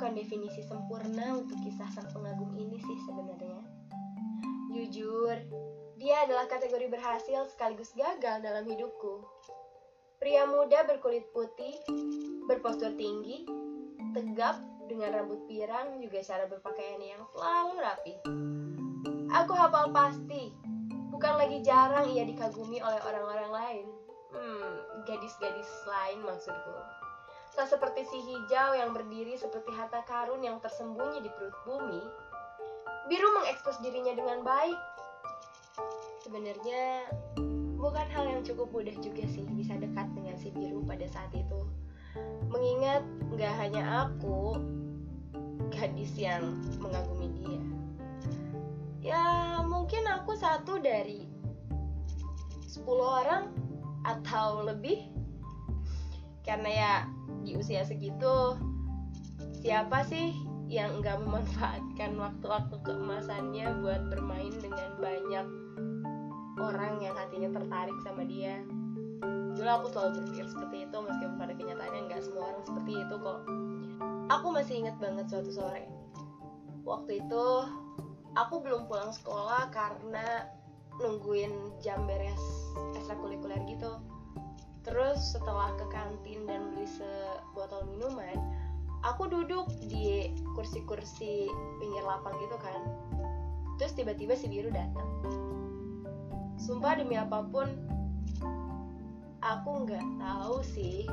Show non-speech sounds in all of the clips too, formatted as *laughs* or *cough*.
bukan definisi sempurna untuk kisah sang pengagum ini sih sebenarnya. Jujur, dia adalah kategori berhasil sekaligus gagal dalam hidupku. Pria muda berkulit putih, berpostur tinggi, tegap dengan rambut pirang juga cara berpakaian yang selalu rapi. Aku hafal pasti, bukan lagi jarang ia dikagumi oleh orang-orang lain. Hmm, gadis-gadis lain maksudku. Tak seperti si hijau yang berdiri seperti harta karun yang tersembunyi di perut bumi, biru mengekspos dirinya dengan baik. Sebenarnya bukan hal yang cukup mudah juga sih bisa dekat dengan si biru pada saat itu. Mengingat nggak hanya aku gadis yang mengagumi dia. Ya mungkin aku satu dari 10 orang atau lebih karena ya di usia segitu siapa sih yang nggak memanfaatkan waktu-waktu keemasannya buat bermain dengan banyak orang yang hatinya tertarik sama dia? Dulu aku selalu berpikir seperti itu meskipun pada kenyataannya nggak semua orang seperti itu kok. Aku masih ingat banget suatu sore. Waktu itu aku belum pulang sekolah karena nungguin jam beres ekstrakurikuler gitu terus setelah ke kantin dan beli sebotol minuman aku duduk di kursi-kursi pinggir lapang gitu kan. Terus tiba-tiba si biru datang. Sumpah demi apa pun aku nggak tahu sih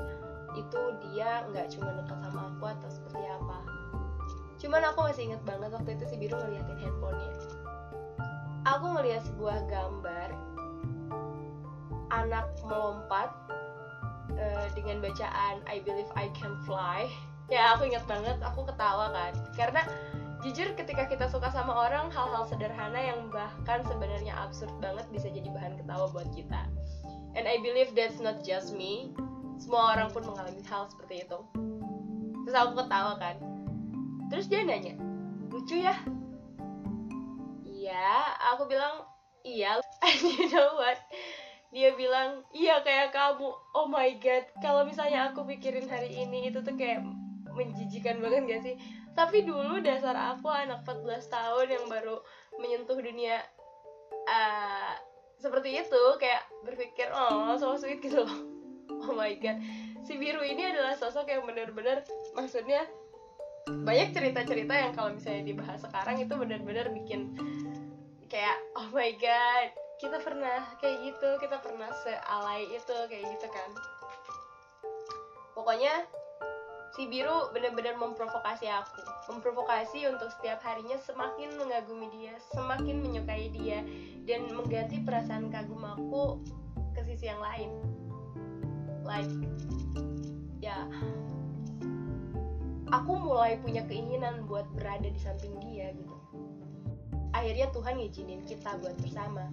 itu dia nggak cuma dekat sama aku atau seperti apa. Cuman aku masih inget banget waktu itu si biru ngeliatin handphonenya. Aku ngeliat sebuah gambar anak melompat uh, dengan bacaan I believe I can fly. Ya aku ingat banget aku ketawa kan. Karena jujur ketika kita suka sama orang hal-hal sederhana yang bahkan sebenarnya absurd banget bisa jadi bahan ketawa buat kita. And I believe that's not just me. Semua orang pun mengalami hal seperti itu. Terus aku ketawa kan. Terus dia nanya lucu ya? Iya aku bilang iya. *laughs* And you know what dia bilang iya kayak kamu. Oh my god. Kalau misalnya aku pikirin hari ini itu tuh kayak menjijikan banget gak sih? Tapi dulu dasar aku anak 14 tahun yang baru menyentuh dunia uh, seperti itu kayak berpikir oh so sweet gitu. Loh *laughs* oh my god. Si biru ini adalah sosok yang benar-benar maksudnya banyak cerita-cerita yang kalau misalnya dibahas sekarang itu benar-benar bikin kayak oh my god kita pernah kayak gitu kita pernah sealai itu kayak gitu kan. Pokoknya si biru benar-benar memprovokasi aku. Memprovokasi untuk setiap harinya semakin mengagumi dia semakin menyukai dia dan mengganti perasaan kagum aku ke sisi yang lain. Like ya aku mulai punya keinginan buat berada di samping dia gitu. Akhirnya Tuhan ngizinin kita buat bersama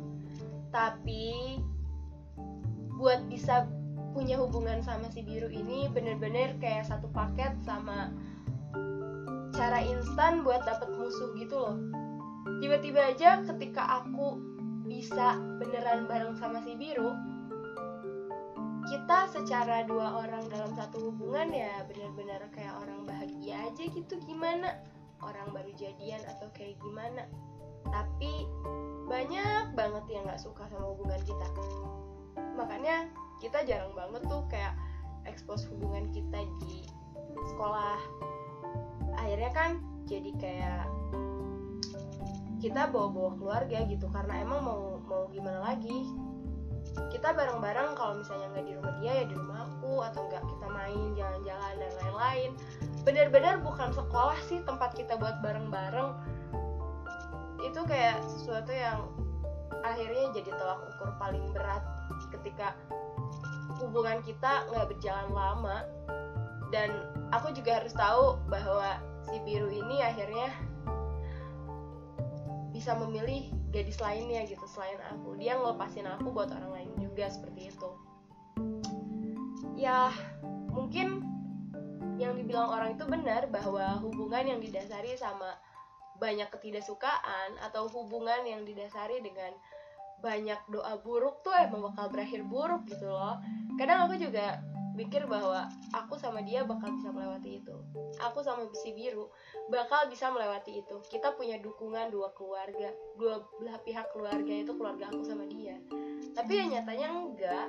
tapi buat bisa punya hubungan sama si biru ini bener-bener kayak satu paket sama cara instan buat dapet musuh gitu loh. Tiba-tiba aja ketika aku bisa beneran bareng sama si biru kita secara dua orang dalam satu hubungan ya bener-bener kayak orang bahagia aja gitu. Gimana? Orang baru jadian atau kayak gimana tapi banyak banget yang nggak suka sama hubungan kita. Makanya kita jarang banget tuh kayak expose hubungan kita di sekolah. Akhirnya kan jadi kayak kita bawa-bawa keluarga gitu karena emang mau mau gimana lagi? Kita bareng-bareng kalau misalnya nggak di rumah dia ya di rumah aku atau nggak kita main jalan-jalan dan lain-lain. Benar-benar bukan sekolah sih tempat kita buat bareng-bareng itu kayak sesuatu yang akhirnya jadi tolak ukur paling berat ketika hubungan kita nggak berjalan lama. Dan aku juga harus tahu bahwa si biru ini akhirnya bisa memilih gadis lainnya gitu selain aku. Dia ngelepasin aku buat orang lain juga seperti itu. Ya mungkin yang dibilang orang itu benar bahwa hubungan yang didasari sama banyak ketidaksukaan atau hubungan yang didasari dengan banyak doa buruk tuh emang bakal berakhir buruk gitu loh. Kadang aku juga pikir bahwa aku sama dia bakal bisa melewati itu. Aku sama si biru bakal bisa melewati itu. Kita punya dukungan dua keluarga dua belah pihak keluarga itu keluarga aku sama dia. Tapi ya nyatanya enggak.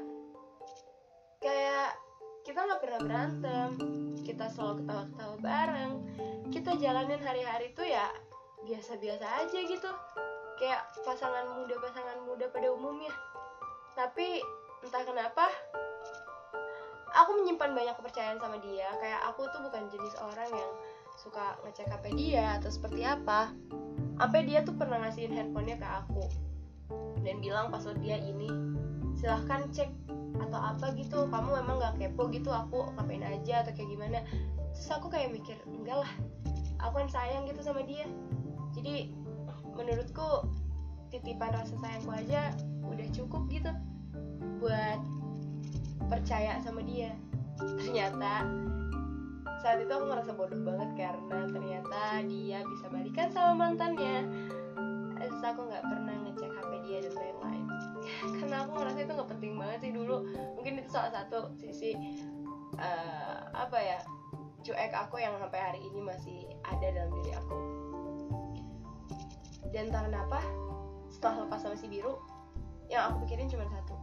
Kayak kita nggak pernah berantem kita selalu ketawa-ketawa bareng. Kita jalanin hari-hari tuh ya biasa-biasa aja gitu. Kayak pasangan muda pasangan muda pada umumnya. Tapi entah kenapa aku menyimpan banyak kepercayaan sama dia. Kayak aku tuh bukan jenis orang yang suka ngecek HP dia atau seperti apa. Sampai dia tuh pernah ngasihin handphonenya ke aku dan bilang password dia ini. Silahkan cek atau apa gitu. Kamu emang gak kepo gitu aku ngapain aja atau kayak gimana. Terus aku kayak mikir enggak lah aku kan sayang gitu sama dia jadi menurutku titipan rasa sayangku aja udah cukup gitu buat percaya sama dia. Ternyata saat itu aku ngerasa bodoh banget karena ternyata dia bisa balikan sama mantannya. Terus aku nggak pernah ngecek HP dia dan lain-lain. *laughs* Karena aku ngerasa itu nggak penting banget sih dulu. Mungkin itu salah satu sisi uh, apa ya cuek aku yang sampai hari ini masih ada dalam diri aku dan entah kenapa setelah lepas sama si biru yang aku pikirin cuma satu.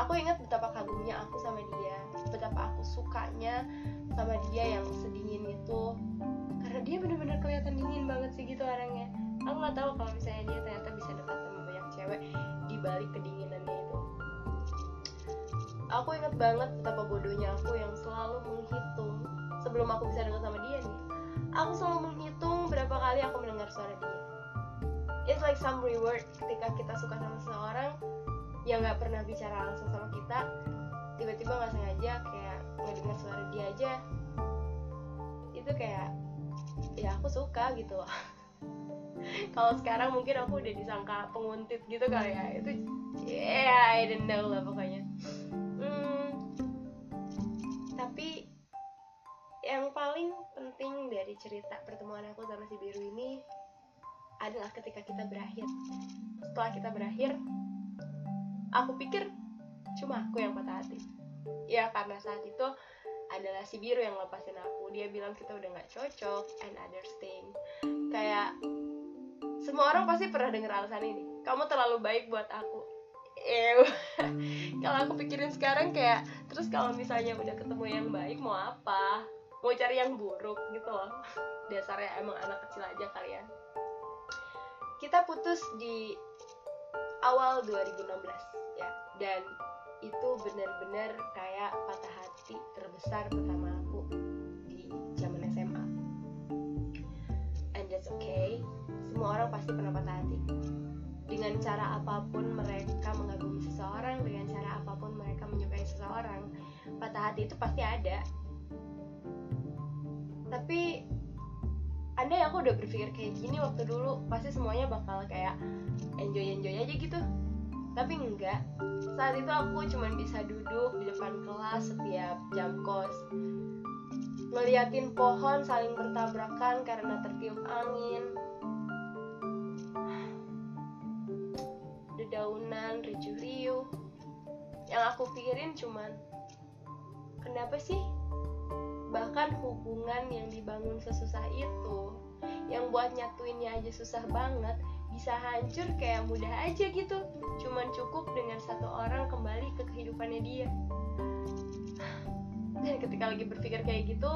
Aku ingat betapa kagumnya aku sama dia betapa aku sukanya sama dia yang sedingin itu. Karena dia bener-bener kelihatan dingin banget sih gitu orangnya. Aku nggak tahu kalau misalnya dia ternyata bisa dekat sama banyak cewek di balik kedinginannya itu. Aku ingat banget betapa bodohnya aku yang selalu menghitung sebelum aku bisa dekat sama dia nih aku selalu menghitung berapa kali aku mendengar suara dia. It's like some reward ketika kita suka sama seseorang yang nggak pernah bicara langsung sama kita tiba-tiba nggak sengaja kayak ngedengar suara dia aja. Itu kayak ya aku suka gitu. *laughs* Kalau sekarang mungkin aku udah disangka penguntit gitu kali ya. Itu yeah I don't know lah pokoknya. Hmm, tapi yang paling penting dari cerita pertemuan aku sama si biru ini adalah ketika kita berakhir. Setelah kita berakhir aku pikir cuma aku yang patah hati. Ya karena saat itu adalah si biru yang lepasin aku. Dia bilang kita udah nggak cocok and other thing. Kayak semua orang pasti pernah denger alasan ini. Kamu terlalu baik buat aku. Ew. *laughs* kalau aku pikirin sekarang kayak terus kalau misalnya udah ketemu yang baik mau apa mau cari yang buruk gitu loh. *laughs* Dasarnya emang anak kecil aja kalian kita putus di awal 2016 ya. Dan itu benar-benar kayak patah hati terbesar pertama aku di zaman SMA and that's okay. Semua orang pasti pernah patah hati. Dengan cara apa pun mereka mengagumi seseorang dengan cara apa pun mereka menyukai seseorang patah hati itu pasti ada tapi andai aku udah berpikir kayak gini waktu dulu. Pasti semuanya bakal kayak enjoy enjoy aja gitu. Tapi enggak. Saat itu aku cuma bisa duduk di depan kelas setiap jam kos. Ngeliatin pohon saling bertabrakan karena tertiup angin. Dedaunan ricuh riuh yang aku pikirin cuman kenapa sih bahkan hubungan yang dibangun sesusah itu yang buat nyatuinnya aja susah banget bisa hancur kayak mudah aja gitu. Cuman cukup dengan satu orang kembali ke kehidupannya dia. Dan ketika lagi berpikir kayak gitu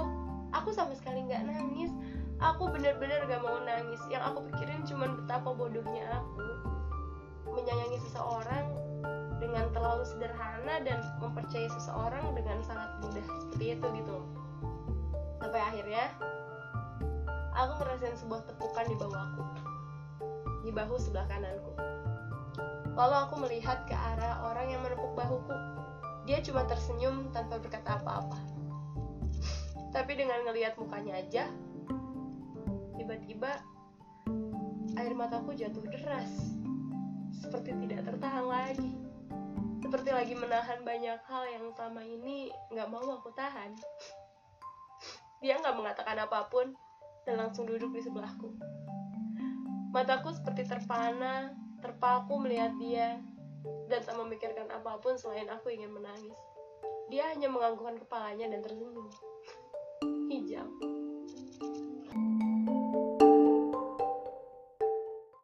aku sama sekali nggak nangis. Aku bener-bener gak mau nangis. Yang aku pikirin cuman betapa bodohnya aku menyayangi seseorang dengan terlalu sederhana dan mempercayai seseorang dengan sangat mudah. Seperti itu gitu sampai akhirnya aku ngerasain sebuah tepukan di bawahku di bahu sebelah kananku. Lalu aku melihat ke arah orang yang menepuk bahuku. Dia cuma tersenyum tanpa berkata apa-apa. Tapi dengan ngelihat mukanya aja tiba-tiba air mataku jatuh deras. Seperti tidak tertahan lagi. Seperti lagi menahan banyak hal yang selama ini nggak mau aku tahan dia nggak mengatakan apa pun dan langsung duduk di sebelahku. Mataku seperti terpana, terpaku melihat dia, dan tak memikirkan apa pun selain aku ingin menangis. Dia hanya menganggukkan kepalanya dan tersenyum. Hijau.